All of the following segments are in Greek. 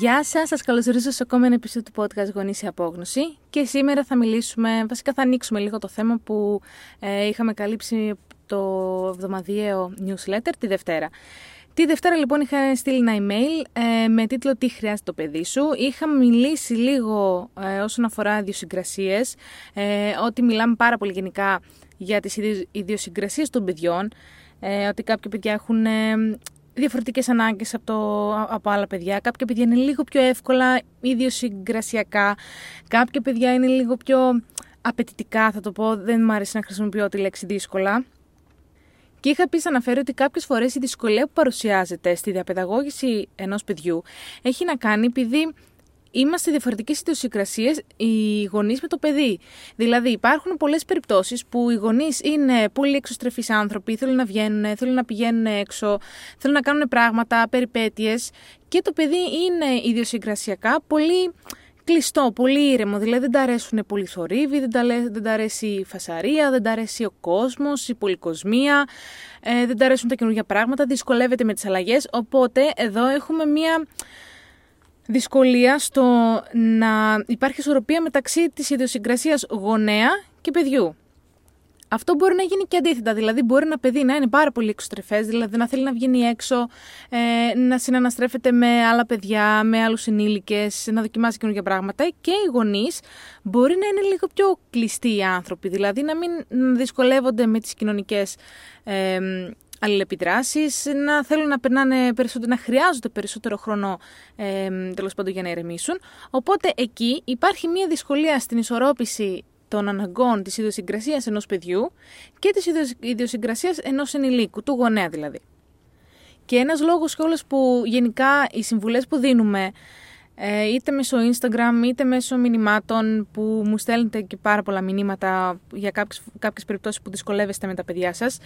Γεια σας, σας καλωσορίζω σε ακόμα ένα επεισόδιο του podcast Γονείς σε Απόγνωση και σήμερα θα μιλήσουμε, βασικά θα ανοίξουμε λίγο το θέμα που ε, είχαμε καλύψει το εβδομαδιαίο newsletter τη Δευτέρα. Τη Δευτέρα λοιπόν είχα στείλει ένα email ε, με τίτλο «Τι χρειάζεται το παιδί σου». Είχα μιλήσει λίγο ε, όσον αφορά ιδιοσυγκρασίες, ε, ότι μιλάμε πάρα πολύ γενικά για τις ιδιοσυγκρασίες των παιδιών, ε, ότι κάποια παιδιά έχουν διαφορετικές ανάγκες από, το, από άλλα παιδιά. Κάποια παιδιά είναι λίγο πιο εύκολα ιδιοσυγκρασιακά. Κάποια παιδιά είναι λίγο πιο απαιτητικά, θα το πω. Δεν μου άρεσε να χρησιμοποιώ τη λέξη δύσκολα. Και είχα επίση αναφέρει ότι κάποιες φορές η δυσκολία που παρουσιάζεται στη διαπαιδαγώγηση ενός παιδιού έχει να κάνει επειδή είμαστε διαφορετικές ιδιοσυγκρασίες οι γονείς με το παιδί. Δηλαδή, υπάρχουν πολλές περιπτώσεις που οι γονείς είναι πολύ εξωστρεφείς άνθρωποι, θέλουν να βγαίνουν, θέλουν να πηγαίνουν έξω, θέλουν να κάνουν πράγματα, περιπέτειες και το παιδί είναι ιδιοσυγκρασιακά πολύ κλειστό, πολύ ήρεμο. Δηλαδή δεν τα αρέσουν πολύ θορύβοι, δεν τα, δεν τα αρέσει η φασαρία, δεν τα αρέσει ο κόσμος, η πολυκοσμία, ε, δεν τα αρέσουν τα καινούργια πράγματα, δυσκολεύεται με τις αλλαγές. Οπότε εδώ έχουμε μία δυσκολία στο να υπάρχει ισορροπία μεταξύ της ιδιοσυγκρασίας γονέα και παιδιού. Αυτό μπορεί να γίνει και αντίθετα. Δηλαδή, μπορεί ένα παιδί να είναι πάρα πολύ εξωστρεφές, δηλαδή να θέλει να βγαίνει έξω, ε, να συναναστρέφεται με άλλα παιδιά, με άλλους ενήλικες, να δοκιμάσει καινούργια πράγματα. Και οι γονείς μπορεί να είναι λίγο πιο κλειστοί οι άνθρωποι, δηλαδή να μην δυσκολεύονται με τις κοινωνικές ε, αλληλεπιδράσεις, να θέλουν να περνάνε περισσότερο, να χρειάζονται περισσότερο χρόνο ε, τέλος πάντων για να ηρεμήσουν. Οπότε εκεί υπάρχει μια δυσκολία στην ισορρόπηση των αναγκών της ιδιοσυγκρασίας ενός παιδιού και της ιδιοσυγκρασίας ενός ενηλίκου, του γονέα δηλαδή. Και ένας λόγος και όλες που γενικά οι συμβουλές που δίνουμε ε, είτε μέσω Instagram είτε μέσω μηνυμάτων που μου στέλνετε και πάρα πολλά μηνύματα για κάποιες, κάποιες περιπτώσεις που δυσκολεύεστε με τα παιδιά σας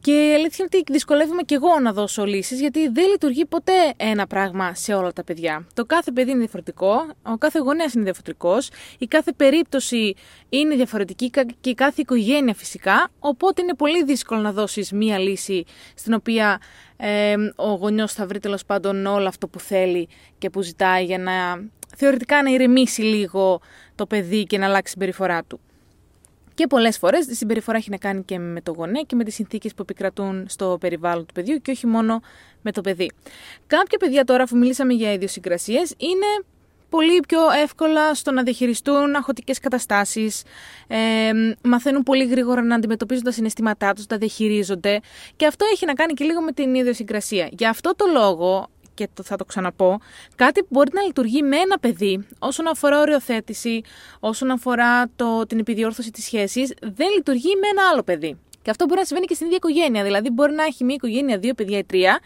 και η αλήθεια είναι ότι δυσκολεύομαι και εγώ να δώσω λύσεις, γιατί δεν λειτουργεί ποτέ ένα πράγμα σε όλα τα παιδιά. Το κάθε παιδί είναι διαφορετικό, ο κάθε γονέας είναι διαφορετικός, η κάθε περίπτωση είναι διαφορετική και η κάθε οικογένεια φυσικά. Οπότε είναι πολύ δύσκολο να δώσεις μία λύση στην οποία ε, ο γονιός θα βρει τέλος πάντων όλο αυτό που θέλει και που ζητάει για να θεωρητικά να ηρεμήσει λίγο το παιδί και να αλλάξει συμπεριφορά του. Και πολλές φορές η συμπεριφορά έχει να κάνει και με το γονέα και με τις συνθήκες που επικρατούν στο περιβάλλον του παιδιού και όχι μόνο με το παιδί. Κάποια παιδιά τώρα, αφού μιλήσαμε για ιδιοσυγκρασίες, είναι πολύ πιο εύκολα στο να διαχειριστούν αγχωτικές καταστάσεις, ε, μαθαίνουν πολύ γρήγορα να αντιμετωπίζουν τα συναισθήματά τους, τα διαχειρίζονται και αυτό έχει να κάνει και λίγο με την ιδιοσυγκρασία. Γι' αυτό το λόγο και το, θα το ξαναπώ, κάτι που μπορεί να λειτουργεί με ένα παιδί όσον αφορά οριοθέτηση, όσον αφορά το, την επιδιόρθωση της σχέσης, δεν λειτουργεί με ένα άλλο παιδί. Και αυτό μπορεί να συμβαίνει και στην ίδια οικογένεια. Δηλαδή, μπορεί να έχει μια οικογένεια δύο παιδιά ή τρία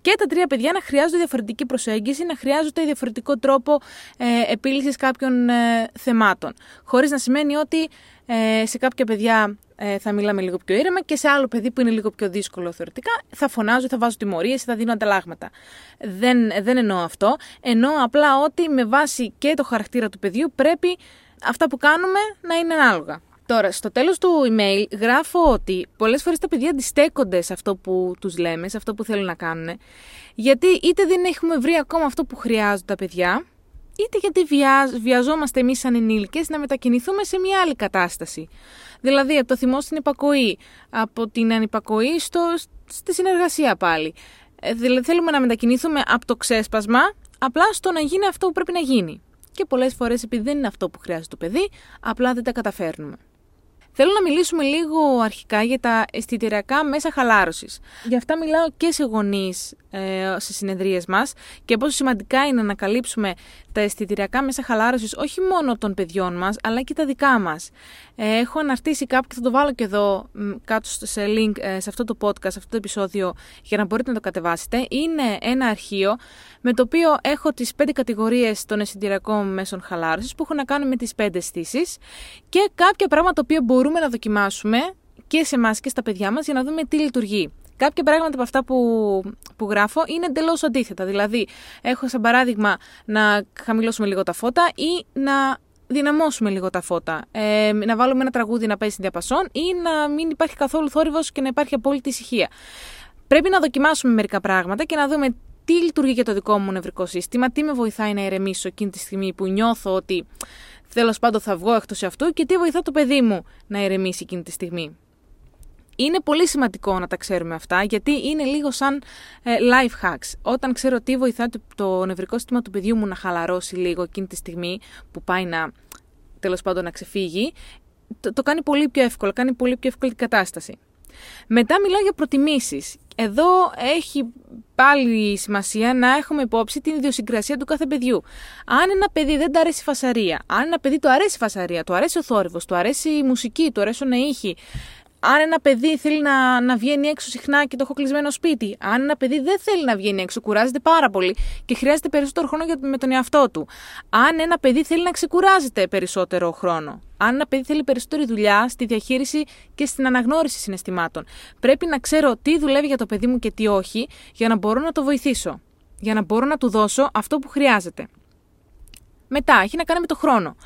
και τα τρία παιδιά να χρειάζονται διαφορετική προσέγγιση, να χρειάζονται διαφορετικό τρόπο ε, επίλυσης κάποιων ε, θεμάτων. Χωρίς να σημαίνει ότι ε, σε κάποια παιδιά ε, θα μιλάμε λίγο πιο ήρεμα και σε άλλο παιδί που είναι λίγο πιο δύσκολο θεωρητικά θα φωνάζω, θα βάζω τιμωρίες ή θα δίνω ανταλλάγματα. Δεν, δεν εννοώ αυτό. Εννοώ απλά ότι με βάση και το χαρακτήρα του παιδιού πρέπει αυτά που κάνουμε να είναι ανάλογα. Τώρα, στο τέλος του email γράφω ότι πολλές φορές τα παιδιά αντιστέκονται σε αυτό που τους λέμε, σε αυτό που θέλουν να κάνουν, γιατί είτε δεν έχουμε βρει ακόμα αυτό που χρειάζονται τα παιδιά, είτε γιατί βιαζόμαστε εμείς σαν ενήλικες να μετακινηθούμε σε μια άλλη κατάσταση. Δηλαδή, από το θυμό στην υπακοή, από την ανυπακοή στο, στη συνεργασία πάλι. Ε, δηλαδή, θέλουμε να μετακινηθούμε από το ξέσπασμα απλά στο να γίνει αυτό που πρέπει να γίνει. Και πολλές φορές επειδή δεν είναι αυτό που χρειάζεται το παιδί, απλά δεν τα καταφέρνουμε. Θέλω να μιλήσουμε λίγο αρχικά για τα αισθητηριακά μέσα χαλάρωσης. Γι' αυτά μιλάω και σε γονείς ε, σε συνεδρίες μας και πόσο σημαντικά είναι να καλύψουμε τα αισθητηριακά μέσα χαλάρωσης όχι μόνο των παιδιών μας, αλλά και τα δικά μας. Ε, έχω αναρτήσει κάπου και θα το βάλω και εδώ κάτω σε link ε, σε αυτό το podcast, σε αυτό το επεισόδιο, για να μπορείτε να το κατεβάσετε. Είναι ένα αρχείο με το οποίο έχω τις πέντε κατηγορίες των αισθητηριακών μέσων χαλάρωσης που έχουν να κάνουν με τις πέντε αισθήσεις και κάποια πράγματα τα οποία μπορούμε να δοκιμάσουμε και σε εμάς και στα παιδιά μας για να δούμε τι λειτουργεί. Κάποια πράγματα από αυτά που, που γράφω είναι εντελώς αντίθετα. Δηλαδή, έχω σαν παράδειγμα να χαμηλώσουμε λίγο τα φώτα ή να δυναμώσουμε λίγο τα φώτα. Ε, να βάλουμε ένα τραγούδι να πέσει διαπασόν ή να μην υπάρχει καθόλου θόρυβος και να υπάρχει απόλυτη ησυχία. Πρέπει να δοκιμάσουμε μερικά πράγματα και να δούμε τι λειτουργεί για το δικό μου νευρικό σύστημα, τι με βοηθάει να ηρεμήσω εκείνη τη στιγμή που νιώθω ότι τέλος πάντων θα βγω εκτός αυτού και τι βοηθά το παιδί μου να ηρεμήσει εκείνη τη στιγμή. Είναι πολύ σημαντικό να τα ξέρουμε αυτά, γιατί είναι λίγο σαν ε, life hacks. Όταν ξέρω τι βοηθά το, το νευρικό σύστημα του παιδιού μου να χαλαρώσει λίγο εκείνη τη στιγμή που πάει να, τέλος πάντων, να ξεφύγει, το, το κάνει πολύ πιο εύκολο, κάνει πολύ πιο εύκολη την κατάσταση. Μετά μιλάω για προτιμήσεις. Εδώ έχει πάλι σημασία να έχουμε υπόψη την ιδιοσυγκρασία του κάθε παιδιού. Αν ένα παιδί δεν του αρέσει η φασαρία, αν ένα παιδί του αρέσει η φασαρία, του αρέσει ο θόρυβος, του αρέσει η μουσική, του αρέσει να ήχη, αν ένα παιδί θέλει να, να βγαίνει έξω συχνά και το έχω κλεισμένο σπίτι, αν ένα παιδί δεν θέλει να βγαίνει έξω, κουράζεται πάρα πολύ και χρειάζεται περισσότερο χρόνο για, με τον εαυτό του. Αν ένα παιδί θέλει να ξεκουράζεται περισσότερο χρόνο. Αν ένα παιδί θέλει περισσότερη δουλειά στη διαχείριση και στην αναγνώριση συναισθημάτων. Πρέπει να ξέρω τι δουλεύει για το παιδί μου και τι όχι, για να μπορώ να το βοηθήσω. Για να μπορώ να του δώσω αυτό που χρειάζεται. Μετά, έχει να κάνει με το χρόνο.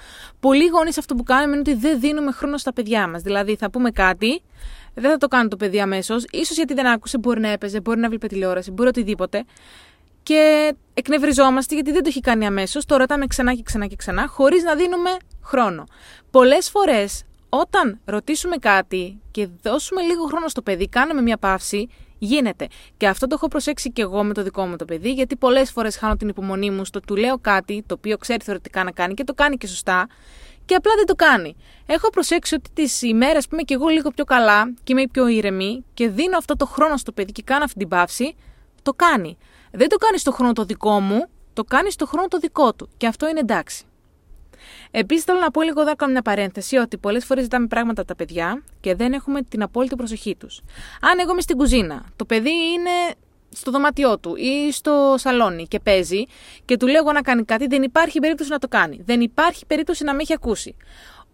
Πολλοί γονείς αυτό που κάνουμε είναι ότι δεν δίνουμε χρόνο στα παιδιά μας. Δηλαδή, θα πούμε κάτι, δεν θα το κάνει το παιδί αμέσως, ίσως γιατί δεν άκουσε, μπορεί να έπαιζε, μπορεί να βλέπει τηλεόραση, μπορεί οτιδήποτε. Και εκνευριζόμαστε γιατί δεν το έχει κάνει αμέσως, το ρωτάμε ξανά και ξανά και ξανά, χωρίς να δίνουμε χρόνο. Πολλές φορές, όταν ρωτήσουμε κάτι και δώσουμε λίγο χρόνο στο παιδί, κάνουμε μια παύση, Γίνεται. Και αυτό το έχω προσέξει και εγώ με το δικό μου το παιδί, γιατί πολλές φορές χάνω την υπομονή μου στο του λέω κάτι το οποίο ξέρει θεωρητικά να κάνει και το κάνει και σωστά, και απλά δεν το κάνει. Έχω προσέξει ότι τις ημέρες που είμαι και εγώ λίγο πιο καλά και είμαι πιο ήρεμη και δίνω αυτό το χρόνο στο παιδί και κάνω αυτή την παύση, το κάνει. Δεν το κάνει στο χρόνο το δικό μου, το κάνει στο χρόνο το δικό του. Και αυτό είναι εντάξει. Επίσης, θέλω να πω λίγο εδώ κάνω μια παρένθεση ότι πολλές φορές ζητάμε πράγματα από τα παιδιά και δεν έχουμε την απόλυτη προσοχή τους. Αν εγώ είμαι στην κουζίνα, το παιδί είναι στο δωμάτιό του ή στο σαλόνι και παίζει και του λέω να κάνει κάτι, δεν υπάρχει περίπτωση να το κάνει. Δεν υπάρχει περίπτωση να με έχει ακούσει.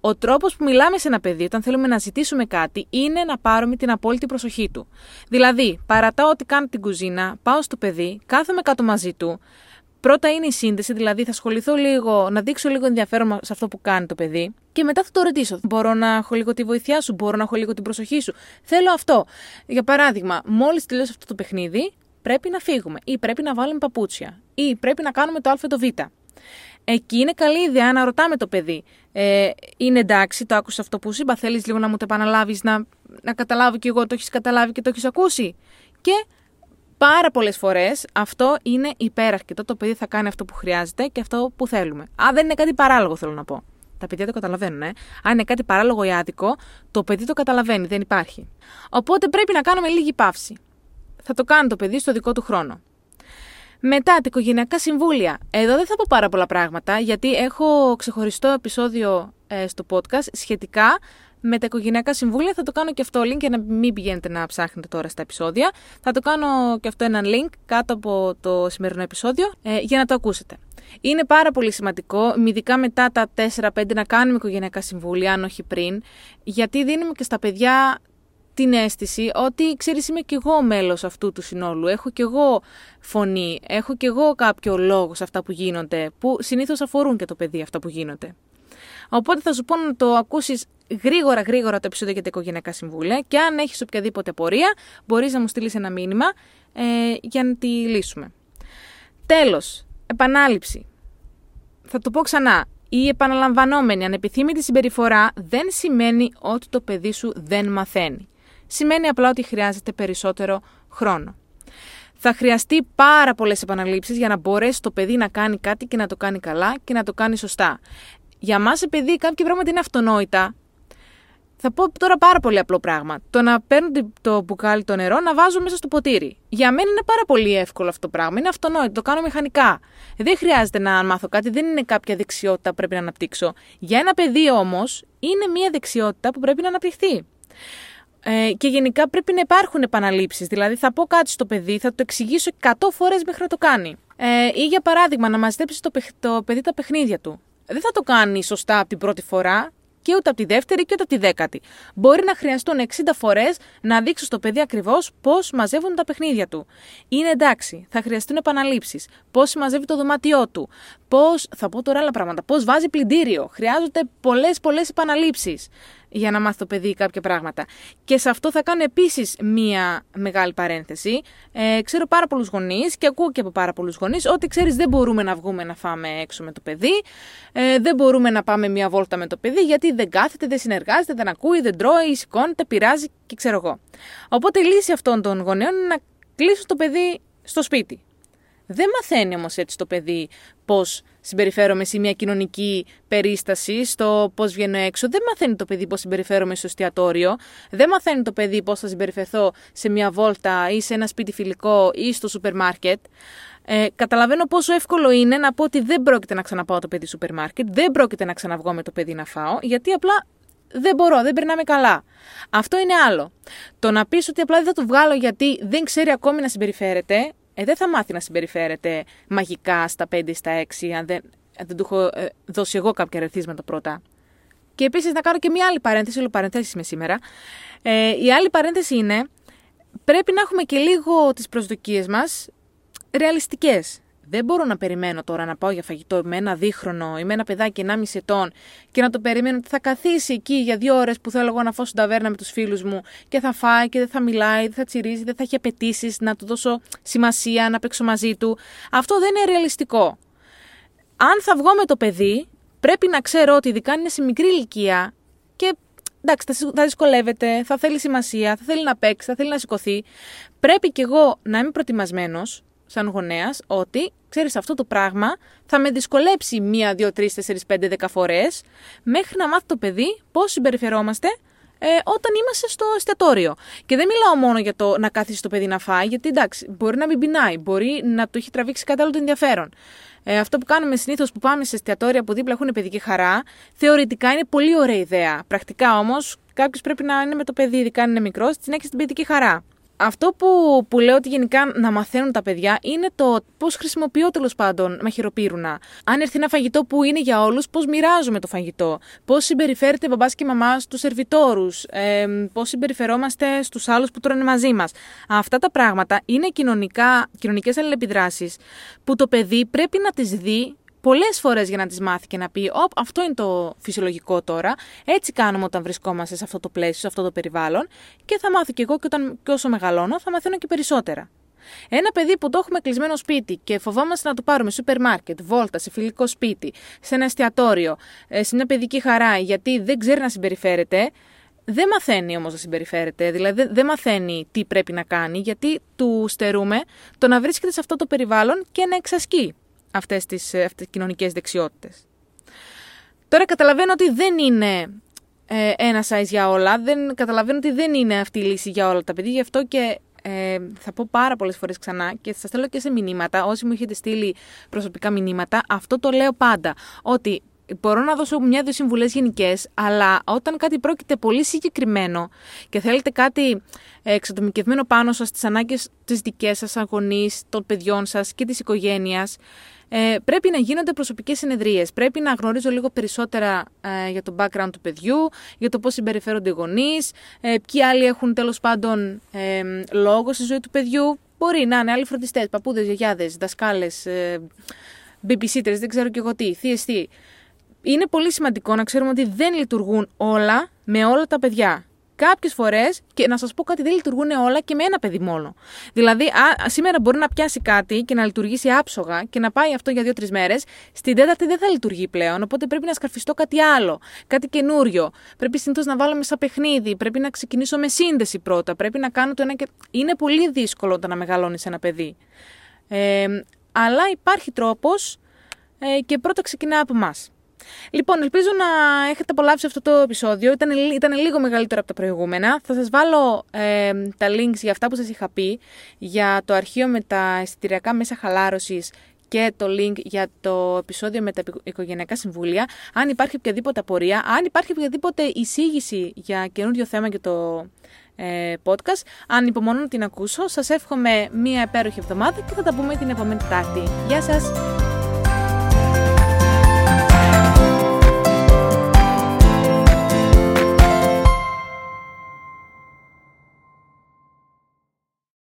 Ο τρόπος που μιλάμε σε ένα παιδί όταν θέλουμε να ζητήσουμε κάτι είναι να πάρουμε την απόλυτη προσοχή του. Δηλαδή, παρατάω ότι κάνω την κουζίνα, πάω στο παιδί, κάθομαι κάτω μαζί του, Πρώτα είναι η σύνδεση, δηλαδή θα ασχοληθώ λίγο, να δείξω λίγο ενδιαφέρον σε αυτό που κάνει το παιδί και μετά θα το ρωτήσω. Μπορώ να έχω λίγο τη βοήθειά σου, μπορώ να έχω λίγο την προσοχή σου. Θέλω αυτό. Για παράδειγμα, μόλις τελειώσει αυτό το παιχνίδι, πρέπει να φύγουμε ή πρέπει να βάλουμε παπούτσια ή πρέπει να κάνουμε το Α ή το Β. Εκεί είναι καλή ιδέα να ρωτάμε το παιδί. Ε, είναι εντάξει, το άκουσα αυτό που σου είπα. Θέλεις λίγο να μου το επαναλάβεις, να, να καταλάβω κι εγώ το έχεις καταλάβει και το έχεις ακούσει. Και πάρα πολλές φορές αυτό είναι υπεραρκετό. Το παιδί θα κάνει αυτό που χρειάζεται και αυτό που θέλουμε. Αν δεν είναι κάτι παράλογο, θέλω να πω. Τα παιδιά το καταλαβαίνουν, ε. Αν είναι κάτι παράλογο ή άδικο, το παιδί το καταλαβαίνει, δεν υπάρχει. Οπότε πρέπει να κάνουμε λίγη παύση. Θα το κάνει το παιδί στο δικό του χρόνο. Μετά, τα οικογενειακά συμβούλια. Εδώ δεν θα πω πάρα πολλά πράγματα, γιατί έχω ξεχωριστό επεισόδιο ε, στο podcast σχετικά με τα οικογενειακά συμβούλια. Θα το κάνω και αυτό link για να μην πηγαίνετε να ψάχνετε τώρα στα επεισόδια. Θα το κάνω και αυτό ένα link κάτω από το σημερινό επεισόδιο ε, για να το ακούσετε. Είναι πάρα πολύ σημαντικό, ειδικά μετά τα 4-5, να κάνουμε οικογενειακά συμβούλια, αν όχι πριν, γιατί δίνουμε και στα παιδιά την αίσθηση ότι, ξέρεις, είμαι και εγώ μέλος αυτού του συνόλου. Έχω και εγώ φωνή, έχω και εγώ κάποιο λόγο σε αυτά που γίνονται, που συνήθως αφορούν και το παιδί αυτά που γίνονται. Οπότε θα σου πω να το ακούσεις γρήγορα γρήγορα το επεισόδιο για τα οικογενειακά συμβούλια και αν έχεις οποιαδήποτε πορεία μπορείς να μου στείλεις ένα μήνυμα ε, για να τη λύσουμε. Τέλος, επανάληψη. Θα το πω ξανά. Η επαναλαμβανόμενη ανεπιθύμητη συμπεριφορά δεν σημαίνει ότι το παιδί σου δεν μαθαίνει. Σημαίνει απλά ότι χρειάζεται περισσότερο χρόνο. Θα χρειαστεί πάρα πολλές επαναλήψεις για να μπορέσει το παιδί να κάνει κάτι και να το κάνει καλά και να το κάνει σωστά για μας, επειδή κάποια πράγματα είναι αυτονόητα, θα πω τώρα πάρα πολύ απλό πράγμα. Το να παίρνω το μπουκάλι το νερό να βάζω μέσα στο ποτήρι. Για μένα είναι πάρα πολύ εύκολο αυτό το πράγμα. Είναι αυτονόητο. Το κάνω μηχανικά. Δεν χρειάζεται να μάθω κάτι. Δεν είναι κάποια δεξιότητα που πρέπει να αναπτύξω. Για ένα παιδί όμως είναι μια δεξιότητα που πρέπει να αναπτυχθεί. Ε, και γενικά πρέπει να υπάρχουν επαναλήψεις. Δηλαδή, θα πω κάτι στο παιδί, θα το εξηγήσω 100 φορές μέχρι να το κάνει. Ε, ή για παράδειγμα, να μαζέψει το, το παιδί τα παιχνίδια του δεν θα το κάνει σωστά από την πρώτη φορά και ούτε από τη δεύτερη και ούτε από τη δέκατη. Μπορεί να χρειαστούν 60 φορές να δείξω στο παιδί ακριβώς πώς μαζεύουν τα παιχνίδια του. Είναι εντάξει, θα χρειαστούν επαναλήψεις. Πώς συμμαζεύει το δωμάτιό του. Πώς, θα πω τώρα άλλα πράγματα, πώς βάζει πλυντήριο. Χρειάζονται πολλές πολλές επαναλήψεις. Για να μάθει το παιδί κάποια πράγματα. Και σε αυτό θα κάνω επίσης μία μεγάλη παρένθεση. Ε, ξέρω πάρα πολλούς γονείς και ακούω και από πάρα πολλούς γονείς ότι ξέρεις, δεν μπορούμε να βγούμε να φάμε έξω με το παιδί, ε, δεν μπορούμε να πάμε μία βόλτα με το παιδί, γιατί δεν κάθεται, δεν συνεργάζεται, δεν ακούει, δεν τρώει, σηκώνεται, πειράζει και ξέρω εγώ. Οπότε η λύση αυτών των γονέων είναι να κλείσουν το παιδί στο σπίτι. Δεν μαθαίνει όμως έτσι το παιδί πώς συμπεριφέρομαι σε μια κοινωνική περίσταση, στο πώς βγαίνω έξω. Δεν μαθαίνει το παιδί πώς συμπεριφέρομαι στο εστιατόριο. Δεν μαθαίνει το παιδί πώς θα συμπεριφερθώ σε μια βόλτα ή σε ένα σπίτι φιλικό ή στο σούπερ μάρκετ. Ε, καταλαβαίνω πόσο εύκολο είναι να πω ότι δεν πρόκειται να ξαναπάω το παιδί στο σούπερ μάρκετ, δεν πρόκειται να ξαναβγώ με το παιδί να φάω, γιατί απλά δεν μπορώ, δεν περνάμε καλά. Αυτό είναι άλλο. Το να πεις ότι απλά δεν θα το βγάλω γιατί δεν ξέρει ακόμη να συμπεριφέρεται, ε, δεν θα μάθει να συμπεριφέρεται μαγικά στα 5 ή στα 6, αν δεν, αν δεν του έχω ε, δώσει εγώ κάποια ρεθίσματα πρώτα. Και επίσης να κάνω και μια άλλη παρένθεση, όλο παρενθέσει με σήμερα. Ε, η άλλη παρένθεση είναι, πρέπει να έχουμε και λίγο τις προσδοκίες μας ρεαλιστικές. Δεν μπορώ να περιμένω τώρα να πάω για φαγητό με ένα δίχρονο ή με ένα παιδάκι 1,5 ετών και να το περιμένω ότι θα καθίσει εκεί για δύο ώρες που θέλω εγώ να φάω στην ταβέρνα με τους φίλους μου και θα φάει και δεν θα μιλάει, δεν θα τσιρίζει, δεν θα έχει απαιτήσεις να του δώσω σημασία, να παίξω μαζί του. Αυτό δεν είναι ρεαλιστικό. Αν θα βγω με το παιδί, πρέπει να ξέρω ότι ειδικά είναι σε μικρή ηλικία και εντάξει, θα δυσκολεύεται, θα θέλει σημασία, θα θέλει να παίξει, θα θέλει να σηκωθεί. Πρέπει κι εγώ να είμαι προετοιμασμένο σαν γονέας ότι ξέρεις αυτό το πράγμα θα με δυσκολέψει μία, δύο, τρεις, τέσσερις, πέντε, δέκα φορές μέχρι να μάθει το παιδί πώς συμπεριφερόμαστε ε, όταν είμαστε στο εστιατόριο. Και δεν μιλάω μόνο για το να κάθίσει το παιδί να φάει, γιατί εντάξει, μπορεί να μην πεινάει, μπορεί να του έχει τραβήξει κάτι άλλο το ενδιαφέρον. Ε, αυτό που κάνουμε συνήθως που πάμε σε εστιατόρια που δίπλα έχουν παιδική χαρά, θεωρητικά είναι πολύ ωραία ιδέα. Πρακτικά όμως, κάποιος πρέπει να είναι με το παιδί, ειδικά αν είναι μικρός, την έχει στην παιδική χαρά αυτό που, που λέω ότι γενικά να μαθαίνουν τα παιδιά είναι το πώς χρησιμοποιώ τέλος πάντων μαχαιροπύρουνα. Αν έρθει ένα φαγητό που είναι για όλους, πώς μοιράζουμε το φαγητό. Πώς συμπεριφέρεται μπαμπάς και μαμάς στους σερβιτόρους. Ε, πώς συμπεριφερόμαστε στους άλλους που τρώνε μαζί μας. Αυτά τα πράγματα είναι κοινωνικές αλληλεπιδράσεις που το παιδί πρέπει να τις δει πολλές φορές για να τις μάθει και να πει: Ωπ, αυτό είναι το φυσιολογικό τώρα. Έτσι κάνουμε όταν βρισκόμαστε σε αυτό το πλαίσιο, σε αυτό το περιβάλλον. Και θα μάθω κι εγώ και, όταν, και όσο μεγαλώνω θα μαθαίνω και περισσότερα. Ένα παιδί που το έχουμε κλεισμένο σπίτι και φοβόμαστε να το πάρουμε σούπερ μάρκετ, βόλτα, σε φιλικό σπίτι, σε ένα εστιατόριο, ε, σε μια παιδική χαρά, γιατί δεν ξέρει να συμπεριφέρεται, δεν μαθαίνει όμως να συμπεριφέρεται. Δηλαδή δεν μαθαίνει τι πρέπει να κάνει, γιατί του στερούμε το να βρίσκεται σε αυτό το περιβάλλον και να εξασκεί αυτές τις, ε, αυτές τις κοινωνικές δεξιότητες. Τώρα καταλαβαίνω ότι δεν είναι ε, ένα size για όλα, δεν, καταλαβαίνω ότι δεν είναι αυτή η λύση για όλα τα παιδιά, γι' αυτό και ε, θα πω πάρα πολλές φορές ξανά και θα σας θέλω και σε μηνύματα, όσοι μου έχετε στείλει προσωπικά μηνύματα, αυτό το λέω πάντα, ότι μπορώ να δώσω μια-δύο συμβουλές γενικές, αλλά όταν κάτι πρόκειται πολύ συγκεκριμένο και θέλετε κάτι εξατομικευμένο πάνω σας, στις ανάγκες της δικές σας αγωνής, των παιδιών σας και της οικογένειας, ε, πρέπει να γίνονται προσωπικές συνεδρίες. Πρέπει να γνωρίζω λίγο περισσότερα ε, για το background του παιδιού, για το πώς συμπεριφέρονται οι γονείς, ε, ποιοι άλλοι έχουν τέλος πάντων ε, λόγο στη ζωή του παιδιού. Μπορεί να είναι άλλοι φροντιστές, παππούδες, γιαγιάδες, δασκάλες, ε, babysitters, δεν ξέρω και εγώ τι, θείες τι. Είναι πολύ σημαντικό να ξέρουμε ότι δεν λειτουργούν όλα με όλα τα παιδιά κάποιες φορές, και να σας πω κάτι, δεν λειτουργούν όλα και με ένα παιδί μόνο. Δηλαδή, α, σήμερα μπορεί να πιάσει κάτι και να λειτουργήσει άψογα και να πάει αυτό για δύο-τρεις μέρες, στην τέταρτη δεν θα λειτουργεί πλέον. Οπότε πρέπει να σκαρφιστώ κάτι άλλο, κάτι καινούριο. Πρέπει συνήθως να βάλω μέσα παιχνίδι, πρέπει να ξεκινήσω με σύνδεση πρώτα. Πρέπει να κάνω το ένα και. Είναι πολύ δύσκολο όταν να μεγαλώνεις ένα παιδί. Ε, αλλά υπάρχει τρόπος ε, και πρώτα ξεκινά από εμάς. Λοιπόν, ελπίζω να έχετε απολαύσει αυτό το επεισόδιο. Ήταν, ήταν λίγο μεγαλύτερο από τα προηγούμενα. Θα σας βάλω ε, τα links για αυτά που σας είχα πει, για το αρχείο με τα αισθητηριακά μέσα χαλάρωσης και το link για το επεισόδιο με τα οικογενειακά συμβούλια. Αν υπάρχει οποιαδήποτε απορία, αν υπάρχει οποιαδήποτε εισήγηση για καινούριο θέμα για το ε, podcast, αν υπομονώ να την ακούσω, σας εύχομαι μία υπέροχη εβδομάδα και θα τα πούμε την επόμενη Τετάρτη. Γεια σας!